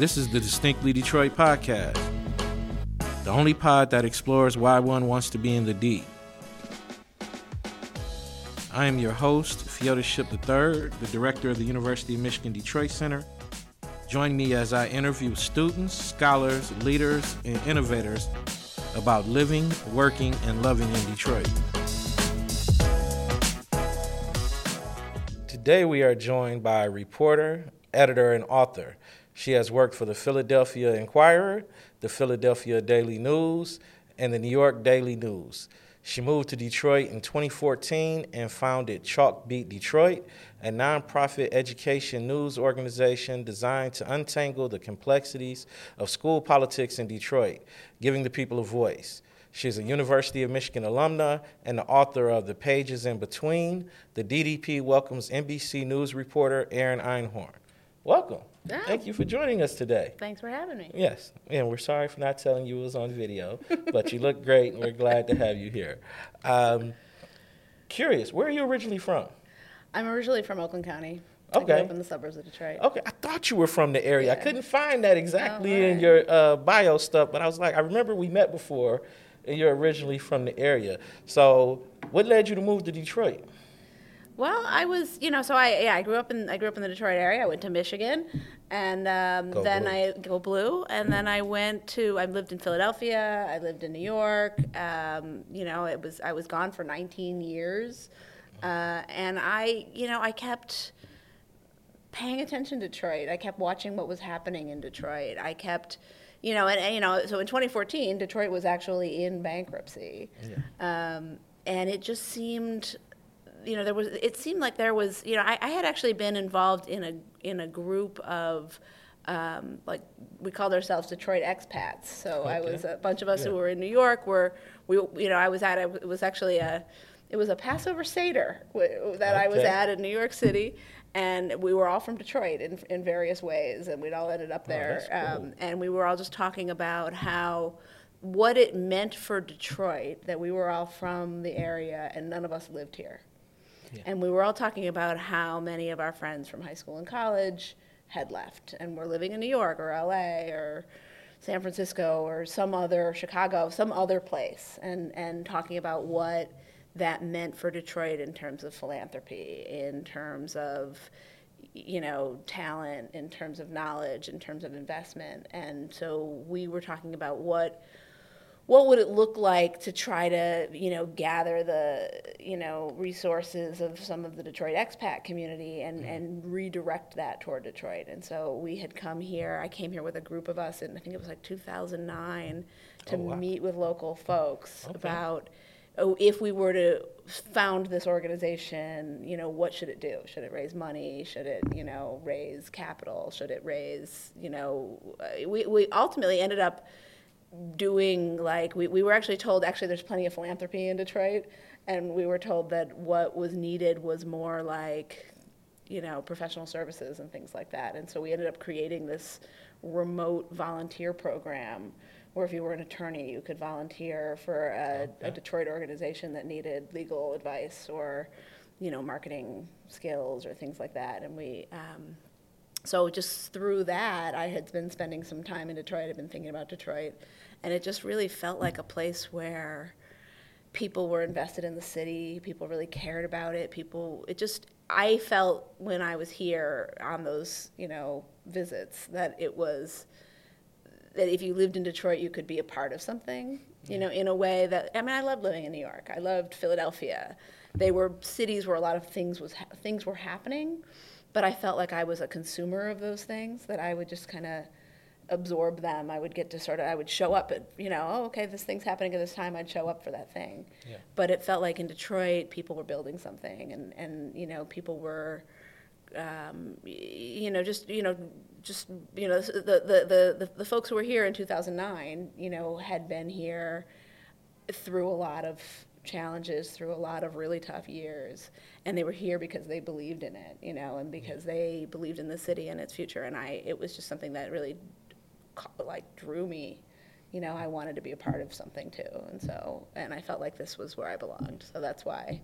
This is the Distinctly Detroit podcast, the only pod that explores why one wants to be in the D. I am your host, Fiota Ship III, the director of the University of Michigan Detroit Center. Join me as I interview students, scholars, leaders, and innovators about living, working, and loving in Detroit. Today we are joined by reporter, editor, and author. She has worked for the Philadelphia Inquirer, the Philadelphia Daily News, and the New York Daily News. She moved to Detroit in 2014 and founded Chalkbeat Detroit, a nonprofit education news organization designed to untangle the complexities of school politics in Detroit, giving the people a voice. She's a University of Michigan alumna and the author of The Pages in Between. The DDP welcomes NBC News reporter Erin Einhorn. Welcome. Yeah. Thank you for joining us today. Thanks for having me. Yes, and we're sorry for not telling you it was on video, but you look great, and we're glad to have you here. Um, curious, where are you originally from? I'm originally from Oakland County. I grew Okay. up in the suburbs of Detroit. Okay, I thought you were from the area. I couldn't find that exactly Oh, in your uh, bio stuff, but I was like, I remember we met before, and you're originally from the area. So, what led you to move to Detroit? Well, I was, you know, so I yeah, I grew up in I grew up in the Detroit area. I went to Michigan, and um, then Blue. I go blue, and then I went to I lived in Philadelphia. I lived in New York. Um, you know, it was I was gone for 19 years, uh, and I you know I kept paying attention to Detroit. I kept watching what was happening in Detroit. I kept, you know, and, and, you know, so in 2014, Detroit was actually in bankruptcy, um, and it just seemed, you know, there was. It seemed like there was, you know, I, I had actually been involved in a in a group of. Um, like we called ourselves Detroit expats, so I was a bunch of us who were in New York. Were we? You know, I was at. It was actually a. It was a Passover Seder that I was at in New York City, and we were all from Detroit in, in various ways, and we'd all ended up there. Oh, cool. um, and we were all just talking about how what it meant for Detroit that we were all from the area and none of us lived here. And we were all talking about how many of our friends from high school and college had left and were living in New York or LA or San Francisco or some other Chicago, some other place, and and talking about what that meant for Detroit in terms of philanthropy, in terms of you know talent, in terms of knowledge, in terms of investment, and so we were talking about what what would it look like to try to you know gather the you know resources of some of the Detroit expat community and and redirect that toward Detroit? And so we had come here I came here with a group of us and I think it was like 2009 to Oh, wow. meet with local folks Okay. about oh, if we were to found this organization you know what should it do? Should it raise money? Should it you know raise capital? Should it raise you know uh, we, we ultimately ended up doing like we, we were actually told actually there's plenty of philanthropy in detroit and we were told that what was needed was more like you know professional services and things like that. And so we ended up creating this remote volunteer program where if you were an attorney you could volunteer for a, a detroit organization that needed legal advice or you know marketing skills or things like that. And we um, so just through that, I had been spending some time in Detroit. I'd been thinking about Detroit, and it just really felt like a place where people were invested in the city. People really cared about it. People, it just, I felt when I was here on those, you know, visits that it was that if you lived in Detroit, you could be a part of something, you know, in a way that I mean, I loved living in New York. I loved Philadelphia. They were cities where a lot of things was things were happening, but I felt like I was a consumer of those things. That I would just kind of absorb them. I would get to sort of I would show up at you know, oh okay, this thing's happening at this time. I'd show up for that thing. Yeah. But it felt like in Detroit, people were building something, and and you know, people were um, you know, just you know, just you know, the the, the the the folks who were here in 2009, you know, had been here through a lot of challenges, through a lot of really tough years, and they were here because they believed in it, you know, and because they believed in the city and its future. And I, it was just something that really, like, drew me. You know, I wanted to be a part of something too, and so, and I felt like this was where I belonged. So that's why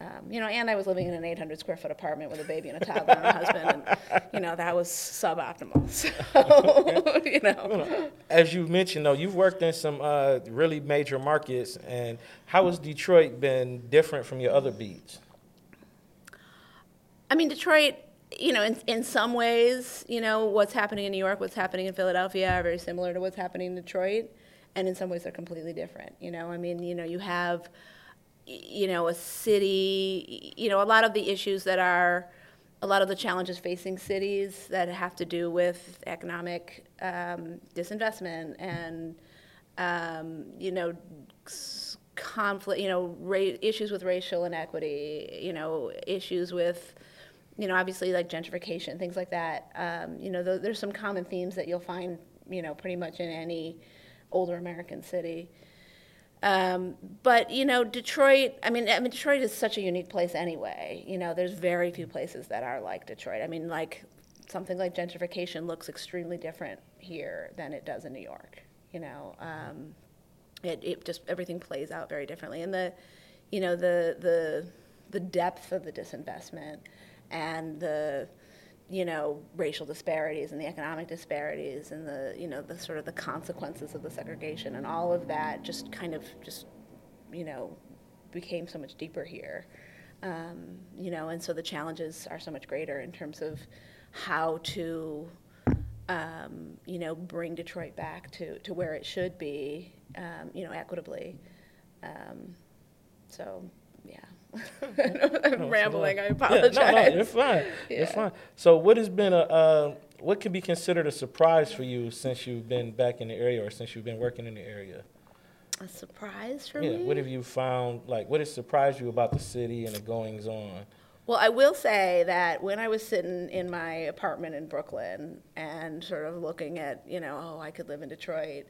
Um, you know, and I was living in an 800 square foot apartment with a baby and a toddler and a husband, and you know that was suboptimal. So, you know, As you mentioned, though, you've worked in some uh, really major markets, and how has Detroit been different from your other beats? I mean, Detroit, you know, in, in some ways, you know, what's happening in New York, what's happening in Philadelphia are very similar to what's happening in Detroit. And in some ways, they're completely different. You know, I mean, you know, you have, y- you know, a city, you know, a lot of the issues that are, a lot of the challenges facing cities that have to do with economic um, disinvestment and, um, you know, conflict, you know, ra- issues with racial inequity, you know, issues with, you know, obviously like gentrification, things like that. Um, you know, th- there's some common themes that you'll find, you know, pretty much in any older American city. Um, but you know, Detroit. I mean, I mean, Detroit is such a unique place anyway. You know, there's very few places that are like Detroit. I mean, like something like gentrification looks extremely different here than it does in New York. You know, um, it, it just everything plays out very differently, and the, you know, the the the depth of the disinvestment and the you know racial disparities and the economic disparities and the you know the sort of the consequences of the segregation and all of that just kind of just you know became so much deeper here. Um, you know and so the challenges are so much greater in terms of how to um, you know bring Detroit back to, to where it should be um, you know equitably. Um, so yeah I'm rambling I Yeah, apologize no, no, you're fine. You're fine. So, what has been a uh, what could be considered a surprise for you since you've been back in the area, or since you've been working in the area? a surprise for Yeah. me What have you found? Like, what has surprised you about the city and the goings on? Well, I will say that when I was sitting in my apartment in Brooklyn and sort of looking at, you know, oh, I could live in Detroit,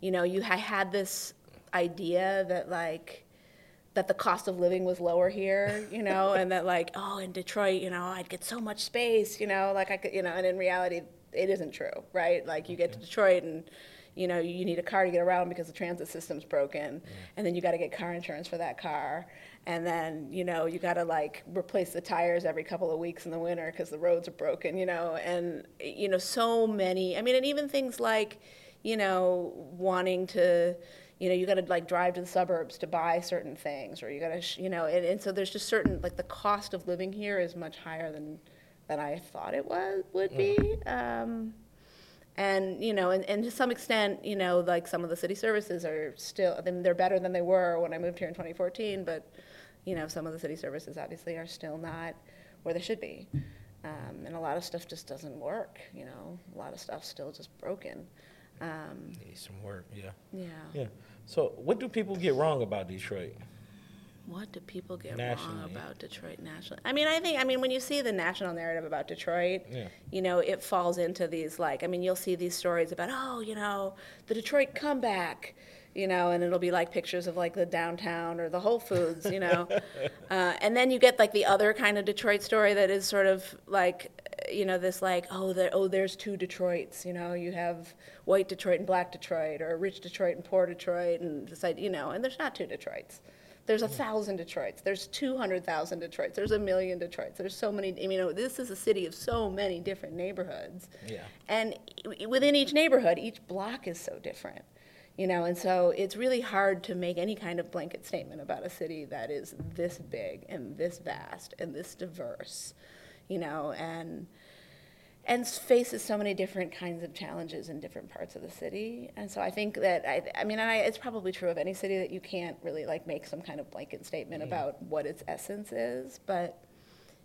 you know, you I had this idea that like that the cost of living was lower here, you know, and that like, oh, in Detroit, you know, I'd get so much space, you know, like I could, you know, and in reality, it isn't true, right? Like you get to Detroit and you know, you need a car to get around because the transit system's broken, and then you got to get car insurance for that car, and then you know you got to like replace the tires every couple of weeks in the winter because the roads are broken, you know, and you know so many. I mean, and even things like, you know, wanting to. You know, you got to like drive to the suburbs to buy certain things, or you got to, sh- you know, and, and so there's just certain like the cost of living here is much higher than than I thought it was would be. Um, and you know, and, and to some extent, you know, like some of the city services are still, I mean, they're better than they were when I moved here in 2014. But you know, some of the city services obviously are still not where they should be, um, and a lot of stuff just doesn't work. You know, a lot of stuff's still just broken. Um, Need some work. Yeah. yeah. Yeah. So, what do people get wrong about Detroit? What do people get wrong about Detroit nationally? I mean, I think, I mean, when you see the national narrative about Detroit, Yeah. you know, it falls into these, like, I mean, you'll see these stories about, oh, you know, the Detroit comeback, you know, and it'll be like pictures of like the downtown or the Whole Foods, you know. uh, and then you get like the other kind of Detroit story that is sort of like, you know, this like, oh, there, oh, there's two Detroits, you know, you have white Detroit and black Detroit, or rich Detroit and poor Detroit, and this, you know, and there's not two Detroits. There's a mm. thousand Detroits. There's 200,000 Detroits. There's a million Detroits. There's so many, you know, this is a city of so many different neighborhoods. Yeah. And within each neighborhood, each block is so different. You know, and so it's really hard to make any kind of blanket statement about a city that is this big and this vast and this diverse, you know, and and faces so many different kinds of challenges in different parts of the city. And so I think that I, I mean, and I, it's probably true of any city that you can't really like make some kind of blanket statement mm-hmm. about what its essence is. But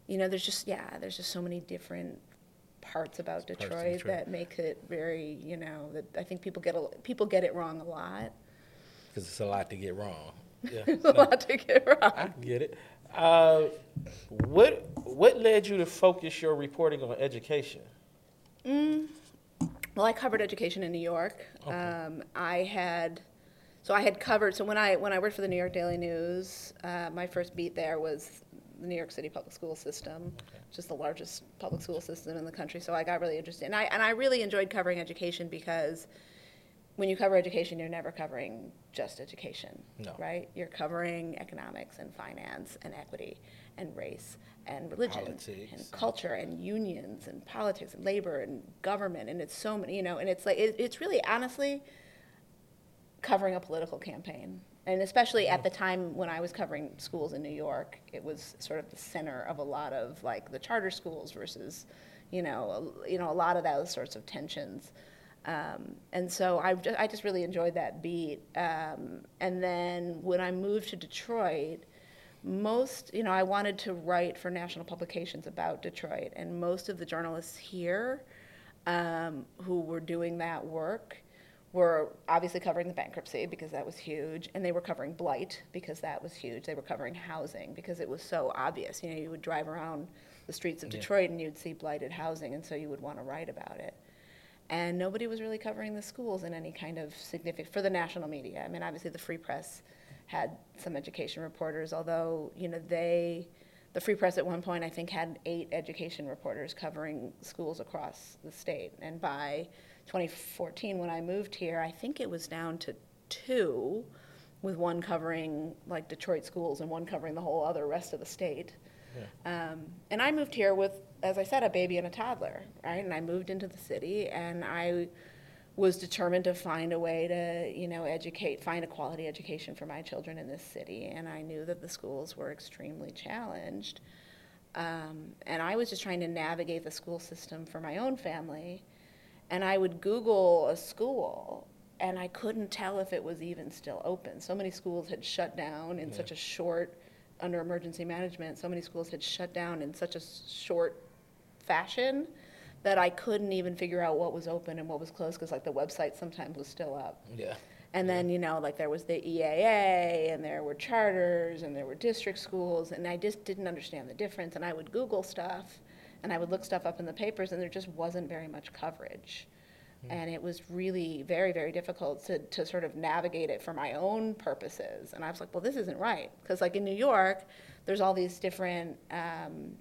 you know, there's just yeah, there's just so many different parts about Parts Detroit, Detroit. that make it very you know that I think people get a, people get it wrong a lot. Because it's a lot to get wrong. Yeah. There's a lot to get wrong. I get it. Uh, what What led you to focus your reporting on education? Well, I covered education in New York. Okay. Um, I had, so I had covered. So when I when I worked for the New York Daily News, uh, my first beat there was the New York City public school system, which is the largest public school system in the country. So I got really interested, and I and I really enjoyed covering education because when you cover education, you're never covering just education, No. right? You're covering economics and finance and equity and race and religion Politics. and culture and unions and politics and labor and government and it's so many, you know, and it's like it, it's really honestly covering a political campaign. And especially at the time when I was covering schools in New York, it was sort of the center of a lot of like the charter schools versus, you know, you know, a lot of those sorts of tensions. Um, and so I just, I just really enjoyed that beat. Um, and then when I moved to Detroit, most, you know, I wanted to write for national publications about Detroit, and most of the journalists here um, who were doing that work were obviously covering the bankruptcy because that was huge, and they were covering blight because that was huge. They were covering housing because it was so obvious. You know, you would drive around the streets of Yeah. Detroit and you'd see blighted housing, and so you would want to write about it. And nobody was really covering the schools in any kind of significant for the national media. I mean, obviously the Free Press had some education reporters, although you know they, the Free Press at one point I think had eight education reporters covering schools across the state, and by 2014 when I moved here, I think it was down to two, with one covering like Detroit schools and one covering the whole other rest of the state. Um, and I moved here with, as I said, a baby and a toddler, right? And I moved into the city, and I was determined to find a way to, you know, educate, find a quality education for my children in this city. And I knew that the schools were extremely challenged. Um, and I was just trying to navigate the school system for my own family. And I would Google a school, and I couldn't tell if it was even still open. So many schools had shut down in such a short, under emergency management, so many schools had shut down in such a short fashion that I couldn't even figure out what was open and what was closed because like the website sometimes was still up. Yeah. And then, you know, like there was the EAA and there were charters and there were district schools and I just didn't understand the difference. And I would Google stuff and I would look stuff up in the papers and there just wasn't very much coverage. And it was really very, very difficult to, to sort of navigate it for my own purposes. And I was like, well, this isn't right. Because, like in New York, there's all these different um,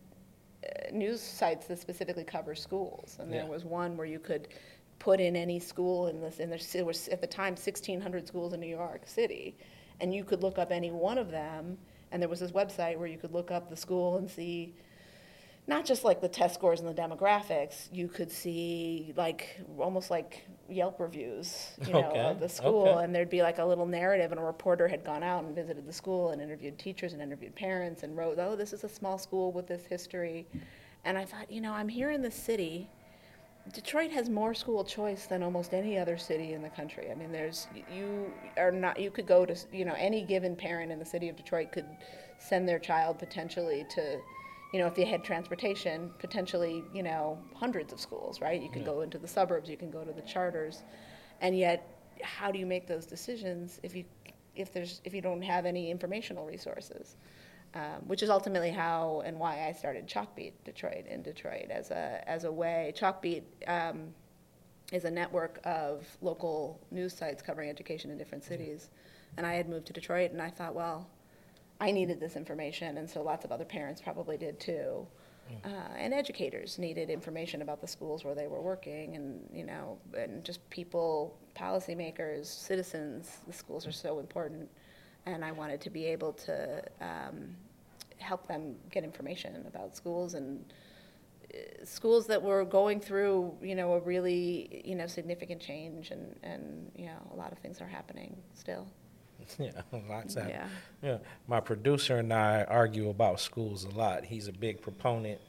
uh, news sites that specifically cover schools. And there Yeah. was one where you could put in any school in this, and there's, there was at the time 1,600 schools in New York City, and you could look up any one of them. And there was this website where you could look up the school and see not just like the test scores and the demographics. You could see like almost like Yelp reviews, you know, Okay, of the school, okay. and there'd be like a little narrative, and a reporter had gone out and visited the school and interviewed teachers and interviewed parents and wrote, "Oh, this is a small school with this history," and I thought, you know, I'm here in the city. Detroit has more school choice than almost any other city in the country. I mean, there's you are not you could go to you know any given parent in the city of Detroit could send their child potentially to you know if you had transportation potentially you know hundreds of schools right? You can go into the suburbs you can go to the charters. And yet how do you make those decisions if you if there's if you don't have any informational resources? Um, which is ultimately how and why I started Chalkbeat Detroit in Detroit as a as a way. Chalkbeat um, is a network of local news sites covering education in different cities, and I had moved to Detroit, and I thought, well, I needed this information, and so lots of other parents probably did too. Uh, and educators needed information about the schools where they were working, and you know, and just people, policymakers, citizens. The schools are so important, and I wanted to be able to um, help them get information about schools and uh, schools that were going through, you know, a really, you know, significant change, and and you know, a lot of things are happening still. Yeah, lots of. Yeah. Yeah, my producer and I argue about schools a lot. He's a big proponent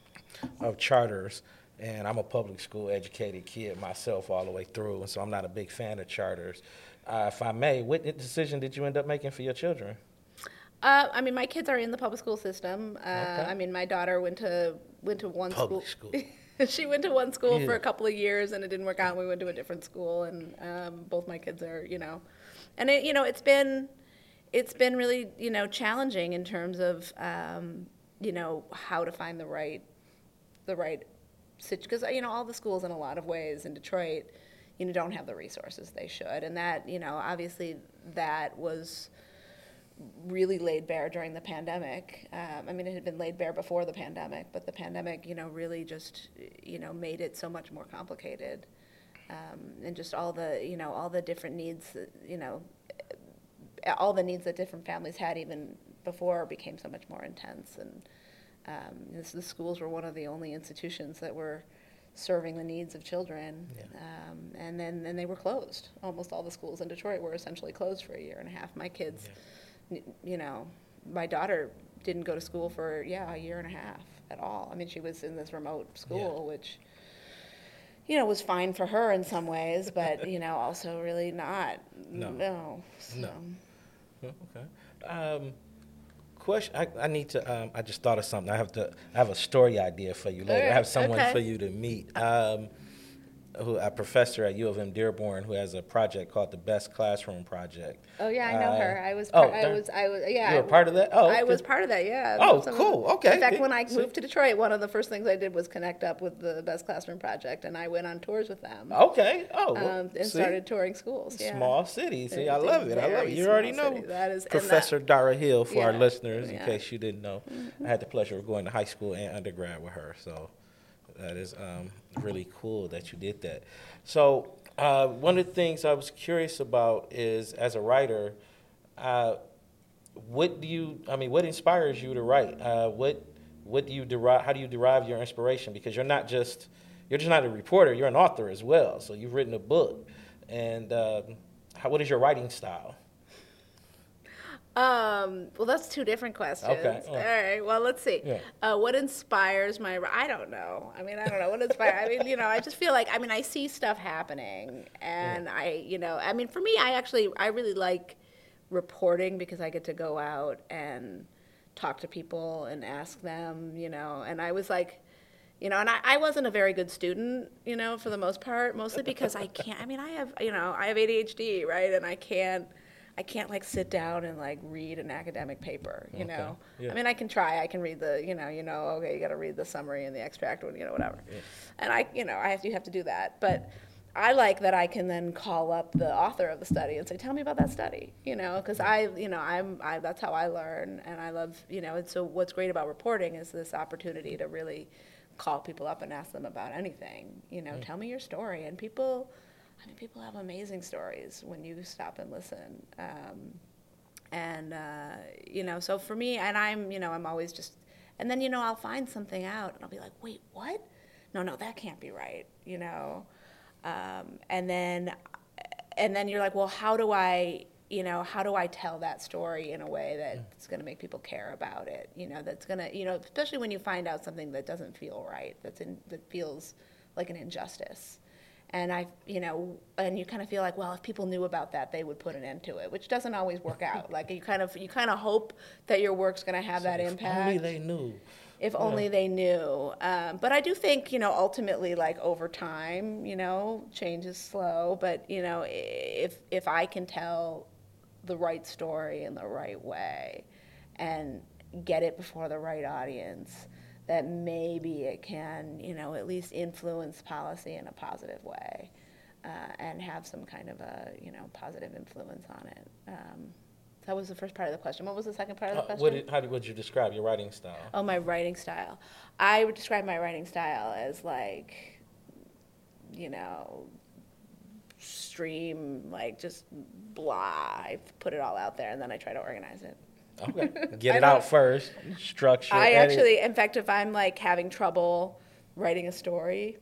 of charters, and I'm a public school educated kid myself all the way through, and so I'm not a big fan of charters. Uh, if I may, what decision did you end up making for your children? Uh, I mean, my kids are in the public school system. Uh, Okay. I mean, my daughter went to went to one Public school. school. she went to one school for a couple of years, and it didn't work out. We went to a different school, and um, both my kids are, you know, and it, you know, it's been it's been really, you know, challenging in terms of, um, you know, how to find the right the right because you know all the schools in a lot of ways in Detroit, you know, don't have the resources they should, and that you know obviously that was really laid bare during the pandemic. Um, I mean, it had been laid bare before the pandemic, but the pandemic, you know, really just you know made it so much more complicated. Um, and just all the you know all the different needs that, you know all the needs that different families had even before became so much more intense. And um, this, the schools were one of the only institutions that were serving the needs of children. Yeah. um, and then then they were closed. Almost all the schools in Detroit were essentially closed for a year and a half. My kids n- you know my daughter didn't go to school for yeah a year and a half at all. I mean she was in this remote school which you know was fine for her in some ways but you know also really not No. no, No. so. Yeah, Okay. Um, question. I, I need to. Um, I just thought of something. I have to. I have a story idea for you later. I have someone okay. for you to meet. Um, who a professor at U of M Dearborn who has a project called the Best Classroom Project. Oh yeah, I know Uh, her. I was. oh, Part, I was. I was. Yeah. You were I- part of that? Oh, I was part of that. Yeah. Oh, Some of- cool. Okay. In fact, when I moved to Detroit, one of the first things I did was connect up with the Best Classroom Project, and I went on tours with them. Okay. Oh. Um, and see? started touring schools. Yeah. Small city. See, I love it. I love it. You already know city. That is- and that- Professor Dara Hill for our Yeah, listeners, in case you didn't know. I had the pleasure of going to high school and undergrad with her. So that is um, really cool that you did that. So uh, one of the things I was curious about is, as a writer, uh, what do you? I mean, what inspires you to write? Uh, what what do you derive? How do you derive your inspiration? Because you're not just you're just not a reporter. You're an author as well. So you've written a book, and um, how, what is your writing style? Um, well, that's two different questions. Okay. All right. Well, let's see. Yeah. Uh, what inspires my? I don't know. I mean, I don't know what inspires. I mean, you know, I just feel like I mean, I see stuff happening, and I, you know, I mean, for me, I actually, I really like reporting because I get to go out and talk to people and ask them, you know, and I was like. You know, and I, I wasn't a very good student, you know, for the most part, mostly because I can't. I mean, I have, you know, I have ADHD, right, and I can't, I can't like sit down and like read an academic paper, you Okay, know. yeah. I mean, I can try. I can read the, you know, you know, okay, you got to read the summary and the extract, you know, whatever. And I, you know, I have, you have to do that, but. I like that I can then call up the author of the study and say, "Tell me about that study," you know, because I, you know, I'm, I, that's how I learn, and I love, you know, and so what's great about reporting is this opportunity to really call people up and ask them about anything, you know, mm. tell me your story, and people, I mean, people have amazing stories when you stop and listen, um, and uh, you know, so for me, and I'm, you know, I'm always just, and then you know, I'll find something out, and I'll be like, wait, what? No, no, that can't be right, you know, um, and then, and then you're like, well, how do I, you know, how do I tell that story in a way that's going to make people care about it? You know, that's going to, you know, especially when you find out something that doesn't feel right, that's in, that feels like an injustice. And I, you know, and you kind of feel like, well, if people knew about that, they would put an end to it, which doesn't always work out. like you kind of, you kind of hope that your work's going to have that If impact Only they knew. if only they knew. Um, but I do think, you know, ultimately, like over time, you know, change is slow. But you know, if if I can tell the right story in the right way, and get it before the right audience, that maybe it can, you know, at least influence policy in a positive way, uh, and have some kind of a, you know, positive influence on it. Um, that was the first part of the question. What was the second part of the Uh, question? what did, how did, would you describe your writing style? Oh, my writing style. I would describe my writing style as like, you know, stream, like just blah. I put it all out there and then I try to organize it. Okay, get it out first. Structure. I edit. actually, in fact, if I'm like having trouble writing a story,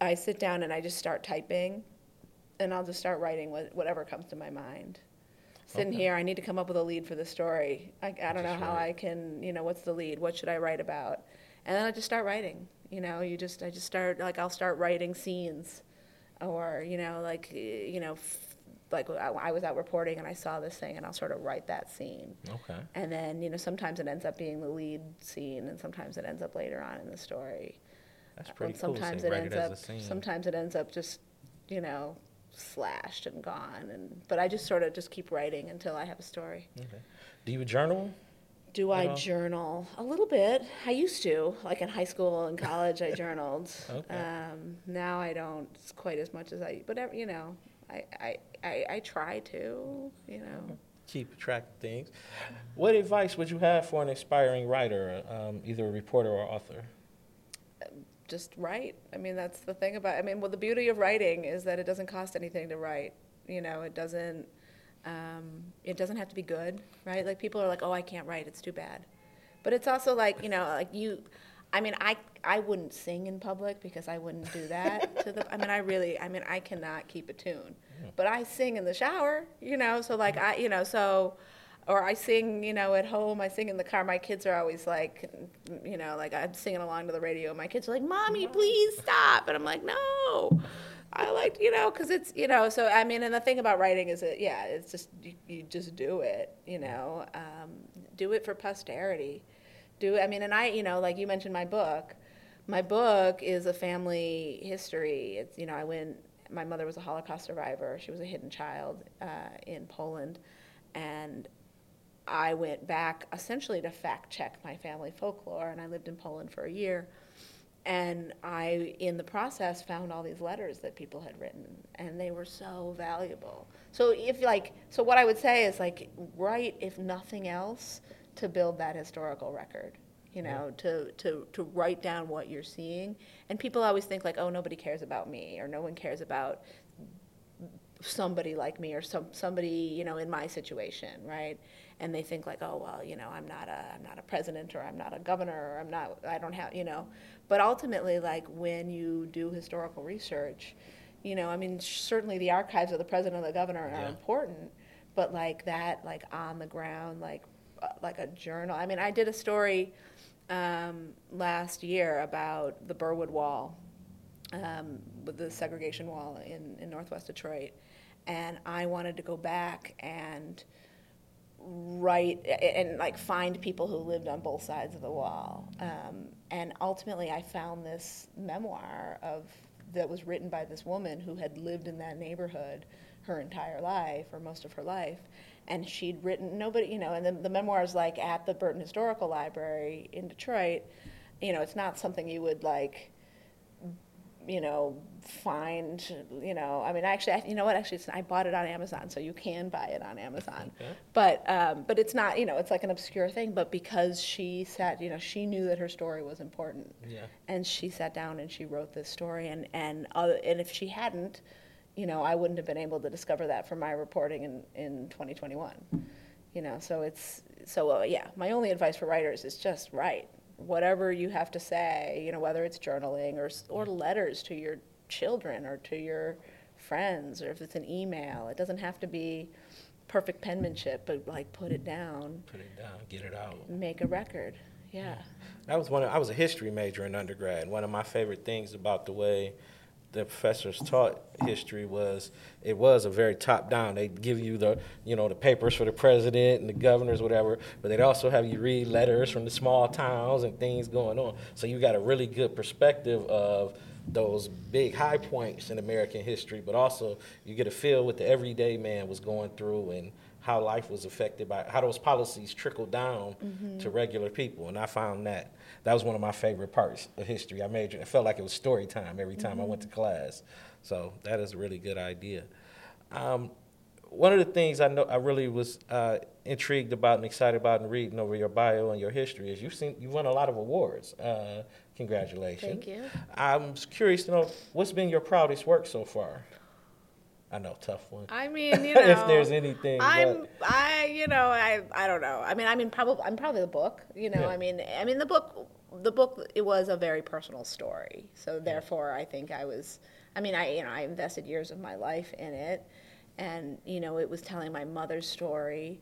I sit down and I just start typing and I'll just start writing what, whatever comes to my mind. Sitting Okay. here, I need to come up with a lead for the story. I, I don't know how write. I can, you know, what's the lead? What should I write about? And then I just start writing. You know, you just, I just start, like, I'll start writing scenes. Or, you know, like, you know, f- like I was out reporting and I saw this thing and I'll sort of write that scene. Okay. And then, you know, sometimes it ends up being the lead scene, and sometimes it ends up later on in the story. That's pretty and cool. Sometimes it ends up. Sometimes it ends up just, you know, slashed and gone. And but I just sort of just keep writing until I have a story. Okay. Do you journal? Do I know? journal a little bit? I used to, like in high school and college, I journaled. Okay. Um, now I don't quite as much as I. But you know, I, I, I, I try to. You know. Keep track of things. What advice would you have for an aspiring writer, um, either a reporter or author? just write. I mean, that's the thing about. I mean, well, the beauty of writing is that it doesn't cost anything to write. You know, it doesn't. Um, it doesn't have to be good, right? Like people are like, "Oh, I can't write; it's too bad." But it's also like you know, like you. I mean, I I wouldn't sing in public because I wouldn't do that to the. I mean, I really. I mean, I cannot keep a tune, but I sing in the shower. You know, so like I, you know, so or I sing, you know, at home. I sing in the car. My kids are always like, you know, like I'm singing along to the radio. My kids are like, "Mommy, please stop," and I'm like, "No." I like, you know, because it's, you know, so I mean, and the thing about writing is that, yeah, it's just, you, you just do it, you know, um, do it for posterity. Do, I mean, and I, you know, like you mentioned my book. My book is a family history. It's, you know, I went, my mother was a Holocaust survivor. She was a hidden child uh, in Poland. And I went back essentially to fact check my family folklore, and I lived in Poland for a year. And I, in the process, found all these letters that people had written, and they were so valuable. So, if like, so what I would say is like, write, if nothing else, to build that historical record. You know, to, to, to write down what you're seeing. And people always think like, oh, nobody cares about me, or no one cares about somebody like me, or some somebody you know in my situation, right? and they think like, oh well, you know, I'm not a I'm not a president or I'm not a governor or I'm not I don't have you know, but ultimately like when you do historical research, you know, I mean certainly the archives of the president and the governor are Yeah. important, but like that like on the ground like like a journal. I mean, I did a story um, last year about the Birwood Wall, um, with the segregation wall in, in northwest Detroit. And I wanted to go back and write and like find people who lived on both sides of the wall. Um, and ultimately, I found this memoir of that was written by this woman who had lived in that neighborhood her entire life or most of her life. And she'd written nobody, you know, and the, the memoir is like at the Burton Historical Library in Detroit. You know, it's not something you would like you know, find, you know, I mean, actually, I, you know what? Actually, it's, I bought it on Amazon, so you can buy it on Amazon. Okay. But, um, but it's not, you know, it's like an obscure thing. But because she sat, you know, she knew that her story was important, Yeah. and she sat down and she wrote this story. And and other, and if she hadn't, you know, I wouldn't have been able to discover that from my reporting in in 2021. You know, so it's so uh, yeah. My only advice for writers is just write whatever you have to say. You know, whether it's journaling or s- or letters to your children or to your friends, or if it's an email. It doesn't have to be perfect penmanship, but like put it down, Put it down, get it out. make a record. Yeah. That was one. Of, I was a history major in undergrad. One of my favorite things about the way the professors taught history was it was a very top down. They'd give you the you know the papers for the president and the governors, whatever, but they'd also have you read letters from the small towns and things going on. So you got a really good perspective of those big high points in American history, but also you get a feel what the everyday man was going through and how life was affected by how those policies trickled down mm-hmm. to regular people. And I found that that was one of my favorite parts of history. I majored. It felt like it was story time every time I went to class. So that is a really good idea. Um, one of the things I know I really was uh, intrigued about and excited about in reading over your bio and your history is you've seen you won a lot of awards. Uh, congratulations. Thank you. I'm curious to know what's been your proudest work so far. I know, tough one. I mean, you know, if there's anything, I'm, but- I, you know, I, I don't know. I mean, I mean, probably, I'm probably the book. You know, Yeah. I mean, I mean, the book, the book, it was a very personal story. So therefore, I think I was. I mean, I, you know, I invested years of my life in it, and you know, it was telling my mother's story.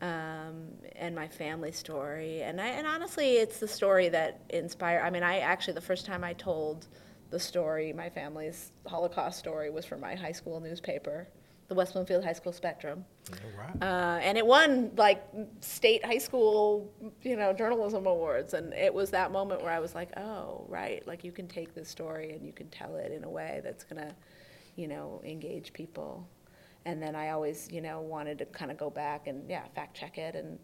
Um, and my family story, and I, and honestly, it's the story that inspired. I mean, I actually the first time I told the story, my family's Holocaust story, was for my high school newspaper, the West Bloomfield High School Spectrum. All right. Uh, and it won like state high school, you know, journalism awards. And it was that moment where I was like, oh, right, like you can take this story and you can tell it in a way that's gonna, you know, engage people. And then I always, you know, wanted to kind of go back and yeah, fact check it and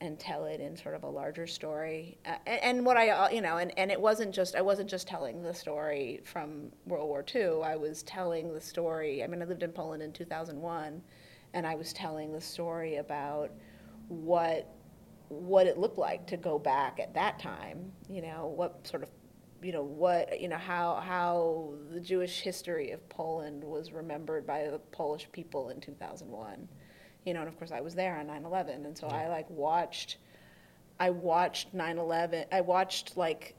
and tell it in sort of a larger story. Uh, and, and what I, you know, and, and it wasn't just I wasn't just telling the story from World War II. I was telling the story. I mean, I lived in Poland in 2001, and I was telling the story about what what it looked like to go back at that time. You know, what sort of you know what you know how how the Jewish history of Poland was remembered by the Polish people in 2001 you know and of course I was there on 9/11 and so I like watched I watched 9/11 I watched like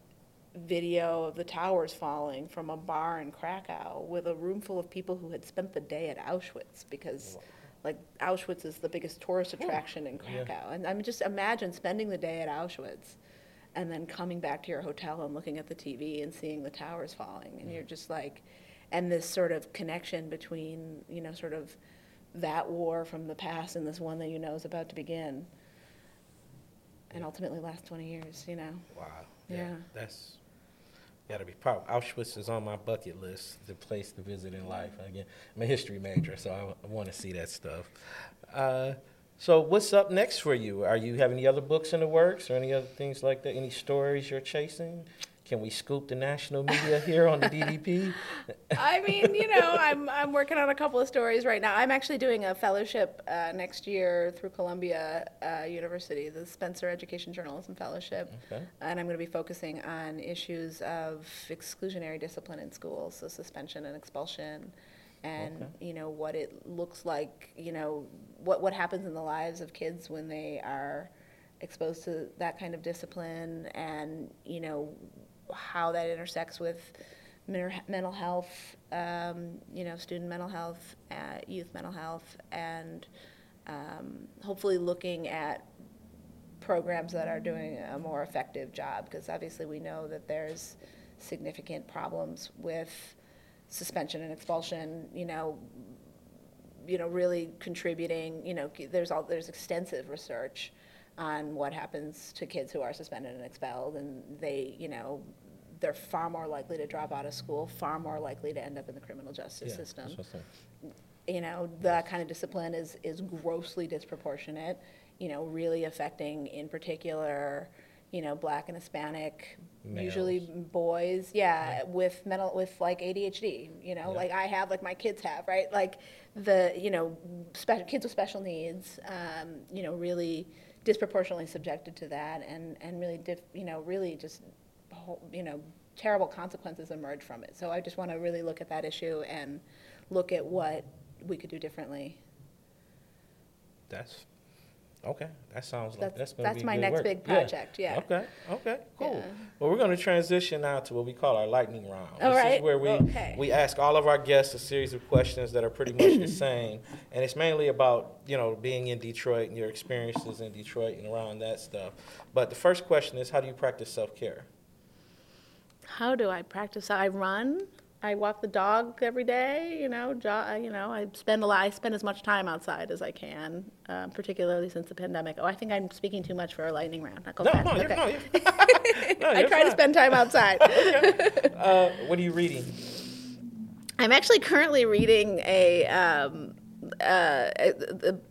video of the towers falling from a bar in Krakow with a room full of people who had spent the day at Auschwitz because like Auschwitz is the biggest tourist attraction in Yeah. Krakow. And I mean just imagine spending the day at Auschwitz and then coming back to your hotel and looking at the TV and seeing the towers falling, and you're just like, and this sort of connection between, you know, sort of that war from the past and this one that you know is about to begin, and ultimately last 20 years, you know. Wow. Yeah. That's got to be proud. Auschwitz is on my bucket list, the place to visit in life. Again, I'm a history major, so I, I want to see that stuff. Uh, so, what's up next for you? Are you have any other books in the works or any other things like that? Any stories you're chasing? Can we scoop the national media here on the DDP? I mean, you know, I'm I'm working on a couple of stories right now. I'm actually doing a fellowship uh, next year through Columbia uh, University, the Spencer Education Journalism Fellowship, Okay. and I'm going to be focusing on issues of exclusionary discipline in schools, so suspension and expulsion, and Okay. you know what it looks like, you know, what what happens in the lives of kids when they are exposed to that kind of discipline, and you know how that intersects with mental health, um, you know, student mental health, uh, youth mental health, and um, hopefully looking at programs that are doing a more effective job because obviously we know that there's significant problems with suspension and expulsion you know you know really contributing you know there's all there's extensive research on what happens to kids who are suspended and expelled and they you know they're far more likely to drop out of school far more likely to end up in the criminal justice Yeah, system that's what's up. you know, that kind of discipline is, is grossly disproportionate, you know, really affecting in particular, you know, black and Hispanic, usually boys, yeah, with mental, with like ADHD, you know, Yeah. like I have, like my kids have, right? Like the, you know, spe- kids with special needs, um, you know, really disproportionately subjected to that and, and really, dif- you know, really just, you know, terrible consequences emerge from it. So I just want to really look at that issue and look at what we could do differently. That's okay. That sounds like That's- that's gonna that's be my good next work. big project, yeah. Okay. Okay. Cool. Yeah. Well, we're going to transition now to what we call our lightning round. All this right. is where we Okay. we ask all of our guests a series of questions that are pretty much the same, and it's mainly about you know being in Detroit and your experiences in Detroit and around that stuff. But the first question is, how do you practice self care? How do I practice? I run. I walk the dog every day. You know, jo- you know, I spend a lot. I spend as much time outside as I can, uh, particularly since the pandemic. Oh, I think I'm speaking too much for a lightning round. I'll go No, back. no, you're, no, you're, no, I try to spend time outside. Uh, what are you reading? I'm actually currently reading a. Um, uh,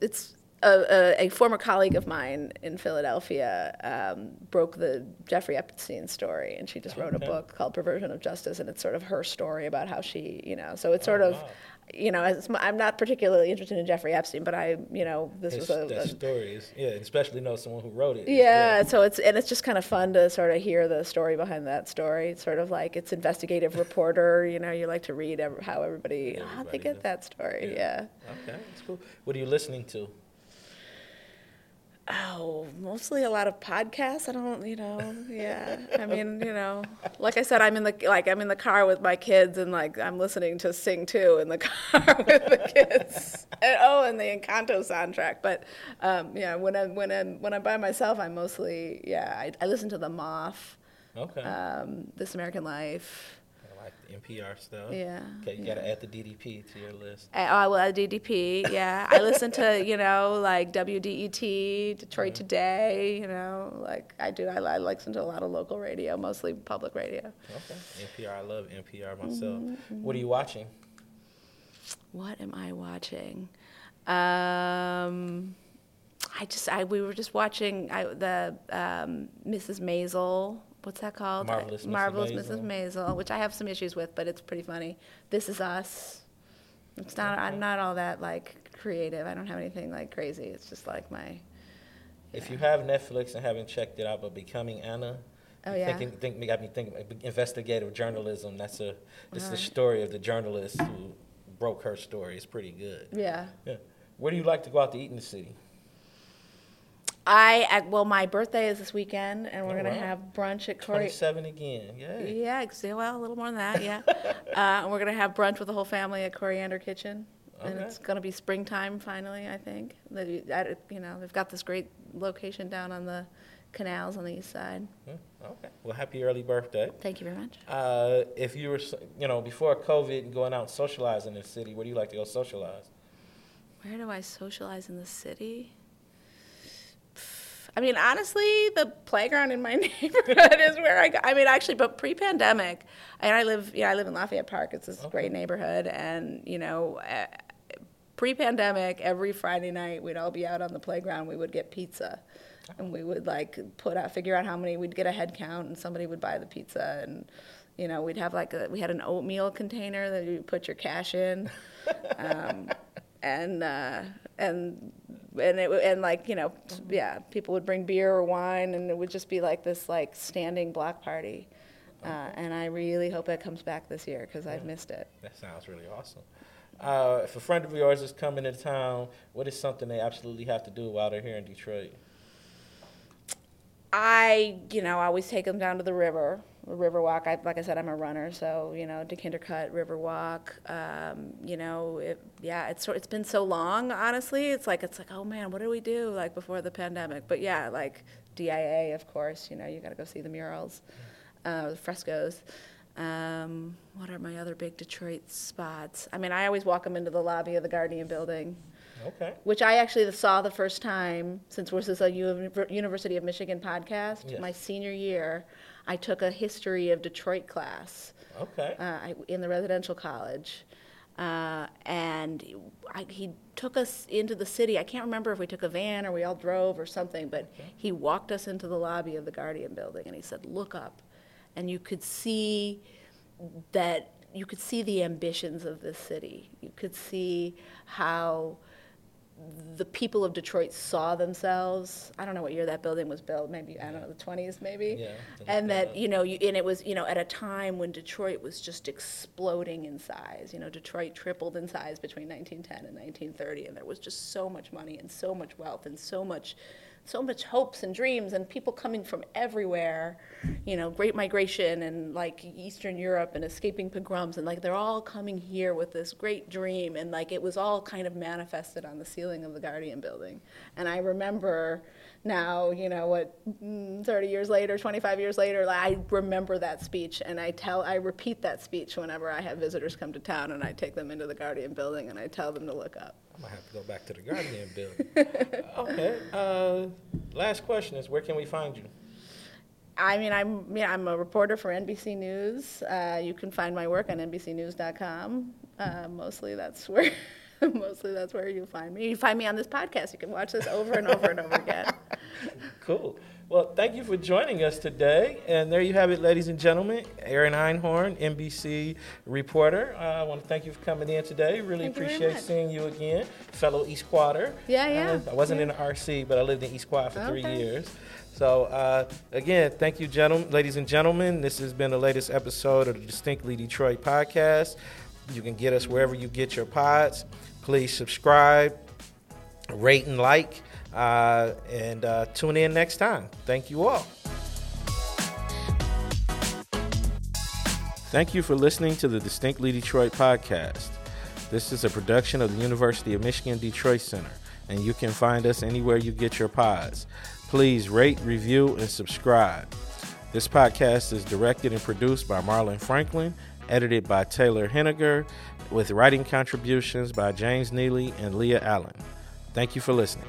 it's a, a, a former colleague of mine in Philadelphia um, broke the Jeffrey Epstein story, and she just wrote a book called "Perversion of Justice," and it's sort of her story about how she, you know, so it's sort of. Oh, wow. You know, as, I'm not particularly interested in Jeffrey Epstein, but I, you know, this It's- was a, a story is yeah, especially know someone who wrote it. yeah, so it's and it's just kind of fun to sort of hear the story behind that story. It's sort of like it's investigative reporter. You know, you like to read ev- how everybody, how they get that story. Yeah. Yeah. Okay, that's cool. What are you listening to? Oh, mostly a lot of podcasts. I don't, you know, yeah. I mean, you know, like I said, I'm in the like I'm in the car with my kids, and like I'm listening to Sing Two in the car with the kids. and, oh, and the Encanto soundtrack. But um, yeah, when I'm when I'm when I'm by myself, I'm mostly yeah. I, I listen to The Moth, Okay. um, This American Life. I NPR stuff. Yeah. Okay, you yeah. got to add the DDP to your list. I, Oh, add DDP, yeah. I listen to, you know, like WDET, Detroit Today, you know, like I do. I, I listen to a lot of local radio, mostly public radio. Okay. NPR, I love NPR myself. Mm-hmm, What are you watching? What am I watching? Um, I just, I we were just watching I, the um, Mrs. Maisel. What's that called? Marvelous Mrs. Marvelous Maisel. Mrs. Maisel, which I have some issues with, but it's pretty funny. This is Us. It's not. I'm not all that like creative. I don't have anything like crazy. It's just like my. If you have Netflix and haven't checked it out, but Becoming Anna Oh, yeah? Thinking, think, got me thinking. Investigative journalism. That's a. It's the Alright. story of the journalist who broke her story. It's pretty good. Yeah. Yeah. Where do you like to go out to eat in the city? I, I well, my birthday is this weekend, and we're Oh, gonna wow. have brunch at Corey. Twenty-seven again. Yeah. Yeah, well, a little more than that, yeah. uh, and we're gonna have brunch with the whole family at Coriander Kitchen, and it's gonna be springtime finally. I think. They, I, you know, they've got this great location down on the canals on the east side. Hmm, Okay. Well, happy early birthday. Thank you very much. Uh, if you were, you know, before COVID and going out and socializing in the city, where do you like to go socialize? Where do I socialize in the city? I mean, honestly, the playground in my neighborhood is where I go. I mean, actually, but pre-pandemic, and I live, yeah, I live in Lafayette Park. It's this Okay. great neighborhood, and you know, uh, pre-pandemic, every Friday night we'd all be out on the playground. We would get pizza, and we would like put out, figure out how many. We'd get a head count, and somebody would buy the pizza, and you know, we'd have like a, we had an oatmeal container that you put your cash in. Um, and uh, and and it and like you know yeah people would bring beer or wine and it would just be like this like standing block party uh, and I really hope it comes back this year because I've missed it. That sounds really awesome. Uh, if a friend of yours is coming to town, what is something they absolutely have to do while they're here in Detroit? I you know I always take them down to the river, the river walk. I, like I said, I'm a runner, so you know Dequindre Cut River Walk. Um, you know, it, yeah, it's it's been so long. Honestly, it's like it's like oh man, what did we do like before the pandemic? But yeah, like DIA, of course. You know, you got to go see the murals, uh, the frescoes. Um, what are my other big Detroit spots? I mean, I always walk them into the lobby of the Guardian Building Okay. which I actually saw the first time since this is a U- University of Michigan podcast. Yes. My senior year, I took a history of Detroit class Okay. uh, I- in the residential college. Uh, and I, he took us into the city. I can't remember if we took a van or we all drove or something, but he walked us into the lobby of the Guardian building and he said, Look up. And you could see that you could see the ambitions of this city. You could see how the people of Detroit saw themselves. I don't know what year that building was built. Maybe I don't know the twenties, maybe. Yeah, And yeah. that you know, you, and it was you know at a time when Detroit was just exploding in size. You know, Detroit tripled in size between 1910 and 1930, and there was just so much money and so much wealth and so much, so much hopes and dreams and people coming from everywhere. You know, Great Migration and like Eastern Europe and escaping pogroms and like they're all coming here with this great dream and like it was all kind of manifested on the ceiling of the Guardian building. And I remember now, you know, what, mm, 30 years later, 25 years later, like, I remember that speech and I tell, I repeat that speech whenever I have visitors come to town and I take them into the Guardian building and I tell them to look up. I might have to go back to the Guardian building. okay. Uh, last question is where can we find you? I mean, I'm yeah, I'm a reporter for NBC News. Uh, you can find my work on NBCNews.com. Uh, mostly that's where, mostly that's where you find me. You find me on this podcast. You can watch this over and over and over again. Cool. Well, thank you for joining us today. And there you have it, ladies and gentlemen. Erin Einhorn, NBC reporter. Uh, I want to thank you for coming in today. Really Thank appreciate much. seeing you again, fellow East Quader. Yeah, yeah. Uh, I wasn't in the RC, but I lived in East Quad for three Okay. years. So, uh, again, thank you, gentlemen, ladies and gentlemen. This has been the latest episode of the Distinctly Detroit podcast. You can get us wherever you get your pods. Please subscribe, rate, and like. Uh, and uh, tune in next time. Thank you all. Thank you for listening to the Distinctly Detroit podcast. This is a production of the University of Michigan Detroit Center, and you can find us anywhere you get your pods. Please rate, review, and subscribe. This podcast is directed and produced by Marlon Franklin, edited by Taylor Henniger, with writing contributions by James Neely and Leah Allen. Thank you for listening.